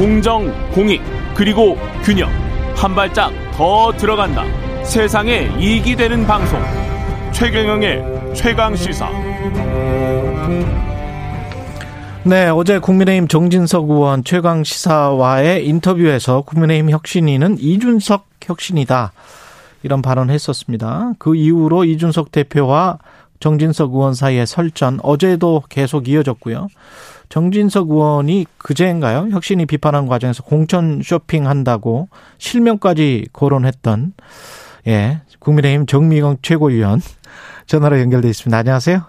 공정, 공익, 그리고 균형. 한 발짝 더 들어간다. 세상에 이익이 되는 방송. 최경영의 최강 시사. 네, 어제 국민의힘 정진석 의원 최강 시사와의 인터뷰에서 국민의힘 혁신위는 이준석 혁신이다. 이런 발언을 했었습니다. 그 이후로 이준석 대표와 정진석 의원 사이의 설전 어제도 계속 이어졌고요. 정진석 의원이 그제인가요? 혁신이 비판한 과정에서 공천 쇼핑한다고 실명까지 거론했던 예 국민의힘 정미경 최고위원 전화로 연결돼 있습니다. 안녕하세요.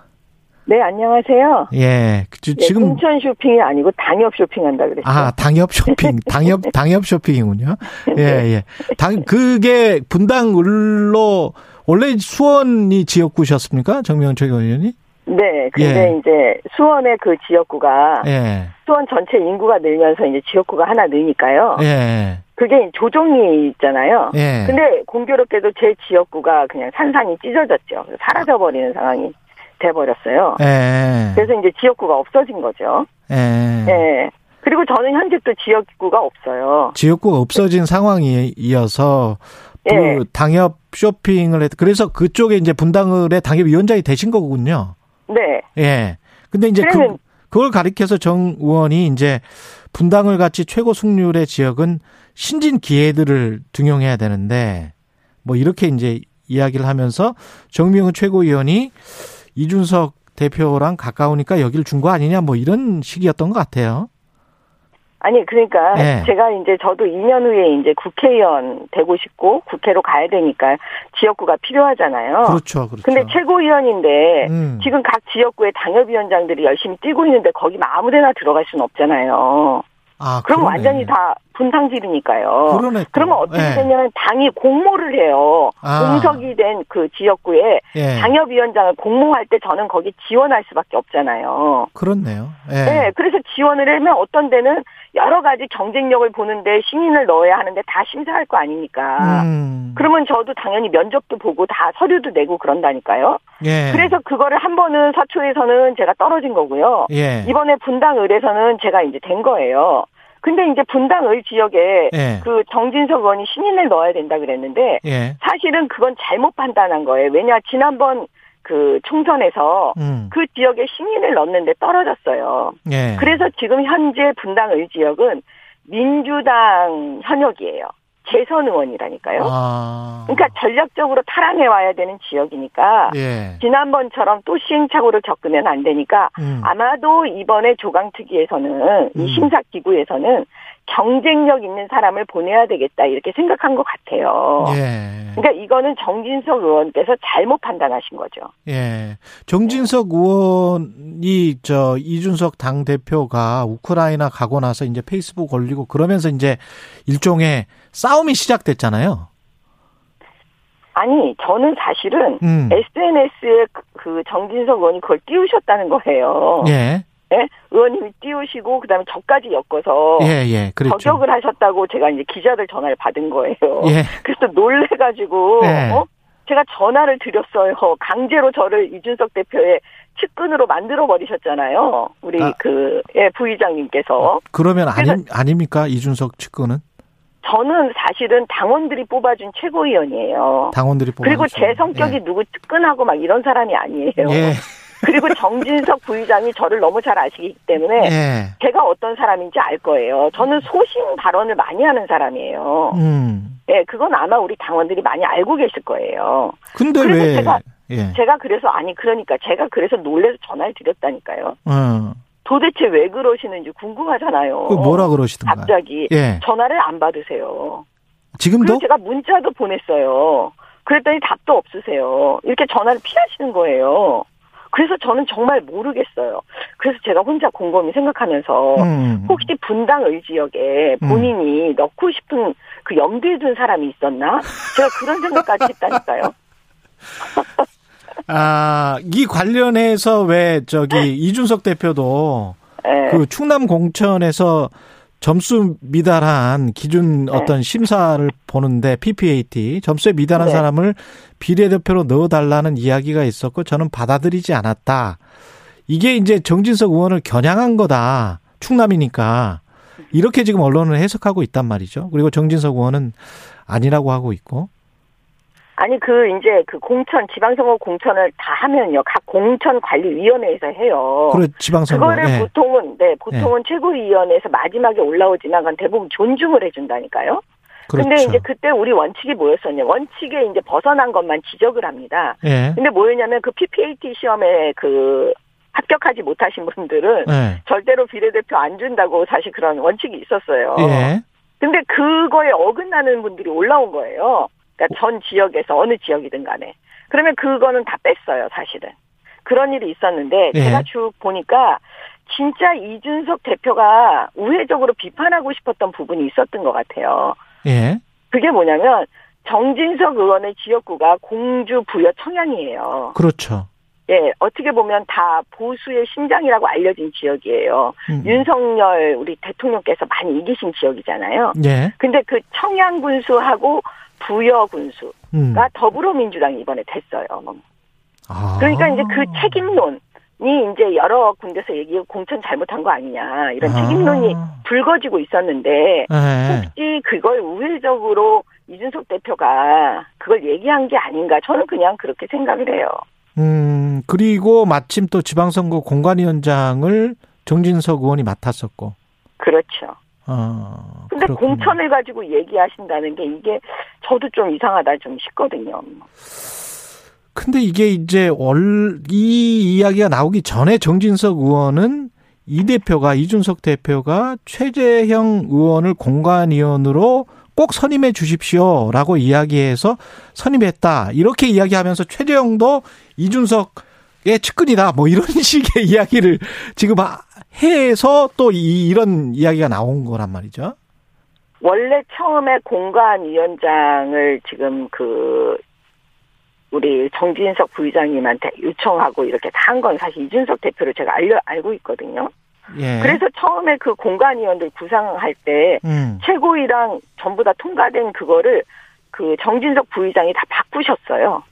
네, 안녕하세요. 예, 지, 네, 금 공천 쇼핑이 아니고 당협 쇼핑한다 그랬어요. 아, 당협 쇼핑, 당협 당협 쇼핑이군요. 예, 예. 당 그게 분당을로 원래 수원이 지역구셨습니까? 정명훈 최고위원이? 네, 근데 예. 이제 수원의 그 지역구가 예. 수원 전체 인구가 늘면서 이제 지역구가 하나 늘니까요. 예. 그게 조정이 있잖아요. 예. 근데 공교롭게도 제 지역구가 그냥 산산이 찢어졌죠. 사라져 버리는 상황이 돼 버렸어요. 예. 그래서 이제 지역구가 없어진 거죠. 예. 예. 그리고 저는 현재 또 지역구가 없어요. 지역구가 없어진 상황이어서 그 예. 당협 쇼핑을 했 그래서 그쪽에 이제 분당을의 당협위원장이 되신 거군요. 네. 예. 근데 이제 그, 그걸 가리켜서 정 의원이 이제 분당을 같이 최고 승률의 지역은 신진 기회들을 등용해야 되는데 뭐 이렇게 이제 이야기를 하면서 정명훈 최고위원이 이준석 대표랑 가까우니까 여기를 준 거 아니냐 뭐 이런 식이었던 것 같아요. 아니 그러니까 네. 제가 이제 저도 2년 후에 이제 국회의원 되고 싶고 국회로 가야 되니까 지역구가 필요하잖아요. 그렇죠, 그렇죠. 근데 최고위원인데 음. 지금 각 지역구의 당협위원장들이 열심히 뛰고 있는데 거기 아무데나 들어갈 수는 없잖아요. 아, 그럼 완전히 다 분탕질이니까요. 그러네. 그러면 어떻게 네. 되냐면 당이 공모를 해요. 아. 공석이 된 그 지역구에 예. 당협위원장을 공모할 때 저는 거기 지원할 수밖에 없잖아요. 그렇네요. 예. 네, 그래서 지원을 하면 어떤 데는 여러 가지 경쟁력을 보는데 신인을 넣어야 하는데 다 심사할 거 아닙니까? 음. 그러면 저도 당연히 면접도 보고 다 서류도 내고 그런다니까요. 예. 그래서 그거를 한 번은 서초에서는 제가 떨어진 거고요. 예. 이번에 분당을에서는 제가 이제 된 거예요. 근데 이제 분당을 지역에 예. 그 정진석 의원이 신인을 넣어야 된다 그랬는데 예. 사실은 그건 잘못 판단한 거예요. 왜냐 지난번 그 총선에서 음. 그 지역에 신인을 넣는데 떨어졌어요. 예. 그래서 지금 현재 분당 을 지역은 민주당 현역이에요. 재선 의원이라니까요. 아. 그러니까 전략적으로 탈환해 와야 되는 지역이니까 예. 지난번처럼 또 시행착오를 겪으면 안 되니까 음. 아마도 이번에 조강특위에서는 음. 이 심사기구에서는 경쟁력 있는 사람을 보내야 되겠다 이렇게 생각한 것 같아요. 예. 그러니까 이거는 정진석 의원께서 잘못 판단하신 거죠. 예. 정진석 네. 의원이 저 이준석 당 대표가 우크라이나 가고 나서 이제 페이스북 올리고 그러면서 이제 일종의 싸움이 시작됐잖아요. 아니, 저는 사실은 음. SNS에 그, 그 정진석 의원이 그걸 띄우셨다는 거예요. 예. 예? 의원님이 띄우시고 그다음에 저까지 엮어서 예, 예, 그랬죠. 저격을 하셨다고 제가 이제 기자들 전화를 받은 거예요. 예. 그래서 놀래가지고 예. 어? 제가 전화를 드렸어요. 강제로 저를 이준석 대표의 측근으로 만들어 버리셨잖아요. 우리 아, 그 예, 부의장님께서. 그러면 아니 아닙니까 이준석 측근은? 저는 사실은 당원들이 뽑아준 최고위원이에요. 당원들이 뽑아 그리고 제 성격이 예. 누구 측근하고 막 이런 사람이 아니에요. 예. 그리고 정진석 부의장이 저를 너무 잘 아시기 때문에 예. 제가 어떤 사람인지 알 거예요. 저는 소신 발언을 많이 하는 사람이에요. 음. 네, 그건 아마 우리 당원들이 많이 알고 계실 거예요. 근데 왜? 제가, 예. 제가 그래서 아니 그러니까 제가 그래서 놀래서 전화를 드렸다니까요. 음. 도대체 왜 그러시는지 궁금하잖아요. 그 뭐라 그러시던가 갑자기 예. 전화를 안 받으세요. 지금도? 제가 문자도 보냈어요. 그랬더니 답도 없으세요. 이렇게 전화를 피하시는 거예요. 그래서 저는 정말 모르겠어요. 그래서 제가 혼자 곰곰이 생각하면서 음. 혹시 분당 의지역에 음. 본인이 음. 넣고 싶은 그 염두에 둔 사람이 있었나? 제가 그런 생각까지 했다니까요. 아, 이 관련해서 왜 저기 이준석 대표도 네. 그 충남 공천에서 점수 미달한 기준 네. 어떤 심사를 보는데 PPAT 점수에 미달한 네. 사람을 비례대표로 넣어달라는 이야기가 있었고 저는 받아들이지 않았다. 이게 이제 정진석 의원을 겨냥한 거다. 충남이니까. 이렇게 지금 언론은 해석하고 있단 말이죠. 그리고 정진석 의원은 아니라고 하고 있고. 아니 그 이제 그 공천 지방선거 공천을 다 하면요 각 공천관리위원회에서 해요. 그래 지방선거. 그거를 네. 보통 보통은 네. 최고위원회에서 마지막에 올라오지만 그건 대부분 존중을 해준다니까요. 그렇죠. 근데 이제 그때 우리 원칙이 뭐였었냐 원칙에 이제 벗어난 것만 지적을 합니다. 예. 근데 뭐였냐면 그 PPAT 시험에 그 합격하지 못하신 분들은 예. 절대로 비례대표 안 준다고 사실 그런 원칙이 있었어요. 예. 근데 그거에 어긋나는 분들이 올라온 거예요. 그러니까 전 지역에서 어느 지역이든 간에. 그러면 그거는 다 뺐어요, 사실은. 그런 일이 있었는데 예. 제가 쭉 보니까 진짜 이준석 대표가 우회적으로 비판하고 싶었던 부분이 있었던 것 같아요. 예. 그게 뭐냐면 정진석 의원의 지역구가 공주 부여 청양이에요. 그렇죠. 예, 어떻게 보면 다 보수의 심장이라고 알려진 지역이에요. 음. 윤석열 우리 대통령께서 많이 이기신 지역이잖아요. 예. 근데 그 청양 군수하고 부여 군수가 음. 더불어민주당이 이번에 됐어요. 아. 그러니까 이제 그 책임론 이 이제 여러 군데서 얘기 공천 잘못한 거 아니냐 이런 아. 책임론이 불거지고 있었는데 네. 혹시 그걸 우회적으로 이준석 대표가 그걸 얘기한 게 아닌가 저는 그냥 그렇게 생각을 해요. 음 그리고 마침 또 지방선거 공관위원장을 정진석 의원이 맡았었고. 그렇죠. 아, 근데 그렇군요. 공천을 가지고 얘기하신다는 게 이게 저도 좀 이상하다 좀 싶거든요. 근데 이게 이제 월, 이 이야기가 나오기 전에 정진석 의원은 이 대표가, 이준석 대표가 최재형 의원을 공관위원으로 꼭 선임해 주십시오라고 이야기해서 선임했다. 이렇게 이야기하면서 최재형도 이준석의 측근이다. 뭐 이런 식의 이야기를 지금 해서 또 이, 이런 이야기가 나온 거란 말이죠. 원래 처음에 공관위원장을 지금 그 우리 정진석 부의장님한테 요청하고 이렇게 다 한 건 사실 이준석 대표를 제가 알려 알고 있거든요. 예. 그래서 처음에 그 공관위원들 구상할 때 음. 최고위랑 전부 다 통과된 그거를 그 정진석 부의장이 다 바꾸셨어요.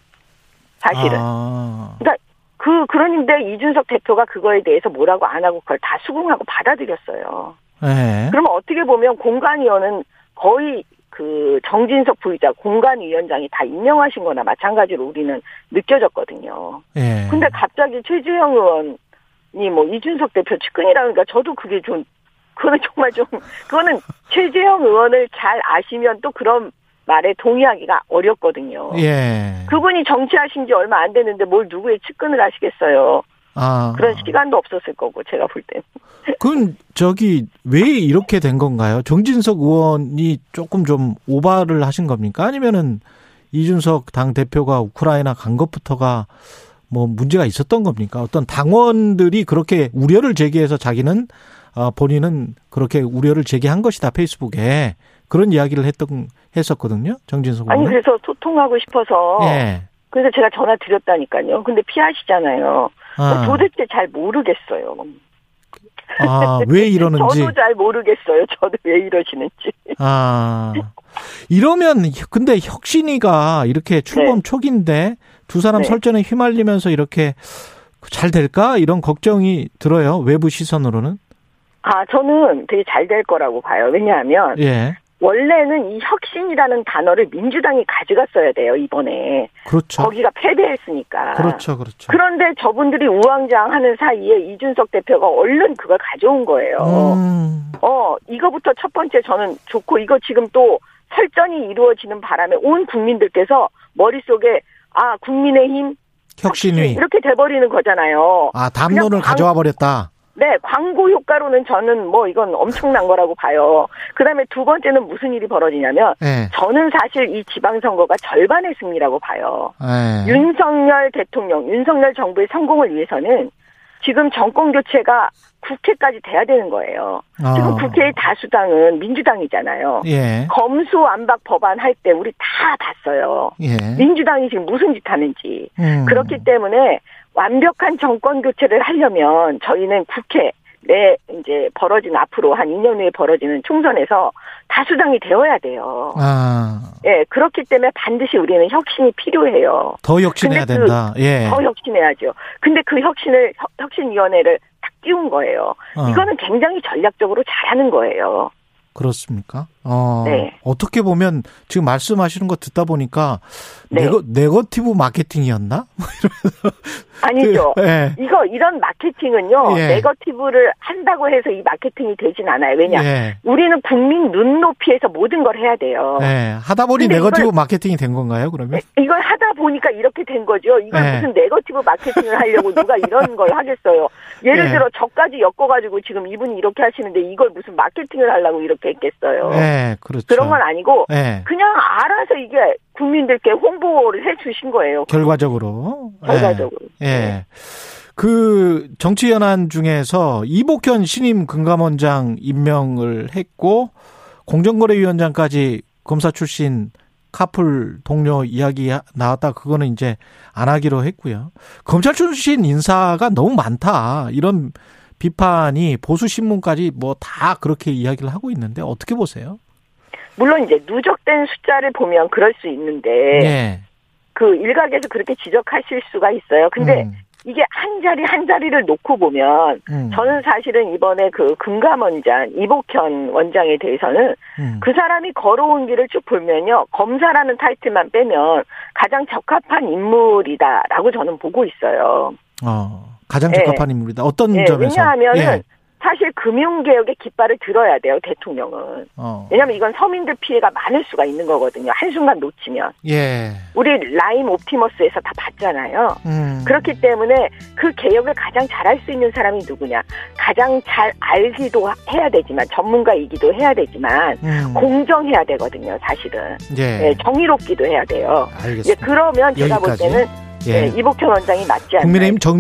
사실은. 아. 그러니까 그 그런데 이준석 대표가 그거에 대해서 뭐라고 안 하고 그걸 다 수긍하고 받아들였어요. 네. 그러면 어떻게 보면 공관위원은 거의 그 정진석 부의자 공관위원장이 다 임명하신 거나 마찬가지로 우리는 느껴졌거든요. 네. 근데 갑자기 최주영 의원이 뭐 이준석 대표 측근이라니까 저도 그게 좀 그거는 정말 좀 그거는 최재형 의원을 잘 아시면 또 그런 말에 동의하기가 어렵거든요. 예. 그분이 정치하신 지 얼마 안 됐는데 뭘 누구의 측근을 하시겠어요. 아. 그런 시간도 없었을 거고 제가 볼 때는. 그건 저기 왜 이렇게 된 건가요? 정진석 의원이 조금 좀 오바를 하신 겁니까? 아니면은 이준석 당 대표가 우크라이나 간 것부터가 뭐 문제가 있었던 겁니까? 어떤 당원들이 그렇게 우려를 제기해서 자기는 어 본인은 그렇게 우려를 제기한 것이다 페이스북에 그런 이야기를 했던 했었거든요. 정진석 아니 그래서 소통하고 싶어서 예. 그래서 제가 전화 드렸다니까요. 근데 피하시잖아요. 아. 도대체 잘 모르겠어요. 아, 왜 이러는지. 저도 잘 모르겠어요. 저도 왜 이러시는지. 아. 이러면, 근데 혁신이가 이렇게 출범 네. 초기인데 두 사람 네. 설전에 휘말리면서 이렇게 잘 될까? 이런 걱정이 들어요. 외부 시선으로는. 아, 저는 되게 잘 될 거라고 봐요. 왜냐하면. 예. 원래는 이 혁신이라는 단어를 민주당이 가져갔어야 돼요, 이번에. 그렇죠. 거기가 패배했으니까. 그렇죠, 그렇죠. 그런데 저분들이 우왕좌왕 하는 사이에 이준석 대표가 얼른 그걸 가져온 거예요. 음. 어, 이거부터 첫 번째 저는 좋고, 이거 지금 또 설전이 이루어지는 바람에 온 국민들께서 머릿속에, 아, 국민의힘 혁신위. 이렇게 돼버리는 거잖아요. 아, 담론을 가져와 버렸다. 네, 광고 효과로는 저는 뭐 이건 엄청난 거라고 봐요. 그 다음에 두 번째는 무슨 일이 벌어지냐면, 네. 저는 사실 이 지방선거가 절반의 승리라고 봐요. 네. 윤석열 대통령, 윤석열 정부의 성공을 위해서는 지금 정권 교체가 국회까지 돼야 되는 거예요. 어. 지금 국회의 다수당은 민주당이잖아요. 예. 검수완박 법안 할 때 우리 다 봤어요. 예. 민주당이 지금 무슨 짓 하는지. 음. 그렇기 때문에 완벽한 정권 교체를 하려면 저희는 국회 내 이제 벌어진 앞으로 한 2년 후에 벌어지는 총선에서 다수당이 되어야 돼요. 아. 예, 그렇기 때문에 반드시 우리는 혁신이 필요해요. 더 혁신해야 그 된다. 예. 더 혁신해야죠. 근데 그 혁신을 혁신위원회를 딱 띄운 거예요. 어. 이거는 굉장히 전략적으로 잘하는 거예요. 그렇습니까? 어, 네. 어떻게 보면 지금 말씀하시는 거 듣다 보니까 네. 네거, 네거티브 마케팅이었나? 뭐 아니죠. 그, 네. 이거 이런 마케팅은요. 예. 네거티브를 한다고 해서 이 마케팅이 되진 않아요. 왜냐? 예. 우리는 국민 눈높이에서 모든 걸 해야 돼요. 네. 하다 보니 네거티브 이걸, 마케팅이 된 건가요? 그러면? 네, 이걸 하다 보니까 이렇게 된 거죠. 이걸 예. 무슨 네거티브 마케팅을 하려고 누가 이런 걸 하겠어요. 예를 예. 들어 저까지 엮어가지고 지금 이분이 이렇게 하시는데 이걸 무슨 마케팅을 하려고 이렇게 했겠어요. 네, 그렇죠. 그런 건 아니고 그냥 알아서 이게 국민들께 홍보를 해 주신 거예요. 결과적으로. 결과적으로. 예. 예. 그 정치연한 중에서 이복현 신임 금감원장 임명을 했고 공정거래위원장까지 검사 출신 카풀 동료 이야기 나왔다 그거는 이제 안 하기로 했고요. 검찰 출신 인사가 너무 많다 이런 비판이 보수 신문까지 뭐 다 그렇게 이야기를 하고 있는데 어떻게 보세요? 물론 이제 누적된 숫자를 보면 그럴 수 있는데 네. 그 일각에서 그렇게 지적하실 수가 있어요. 근데 음. 이게 한 자리 한 자리를 놓고 보면 음. 저는 사실은 이번에 그 금감원장 이복현 원장에 대해서는 음. 그 사람이 걸어온 길을 쭉 보면요 검사라는 타이틀만 빼면 가장 적합한 인물이다라고 저는 보고 있어요. 어 가장 적합한 네. 인물이다. 어떤 네, 점에서? 왜냐하면은 예. 사실 금융개혁의 깃발을 들어야 돼요, 대통령은. 어. 왜냐하면 이건 서민들 피해가 많을 수가 있는 거거든요. 한순간 놓치면. 예. 우리 라임 옵티머스에서 다 봤잖아요. 음. 그렇기 때문에 그 개혁을 가장 잘할 수 있는 사람이 누구냐. 가장 잘 알기도 해야 되지만, 전문가이기도 해야 되지만, 음. 공정해야 되거든요, 사실은. 예. 네, 정의롭기도 해야 돼요. 알겠습니다. 그러면 제가 여기까지. 볼 때는 예. 네, 이복현 원장이 맞지 않나요? 국민의힘 정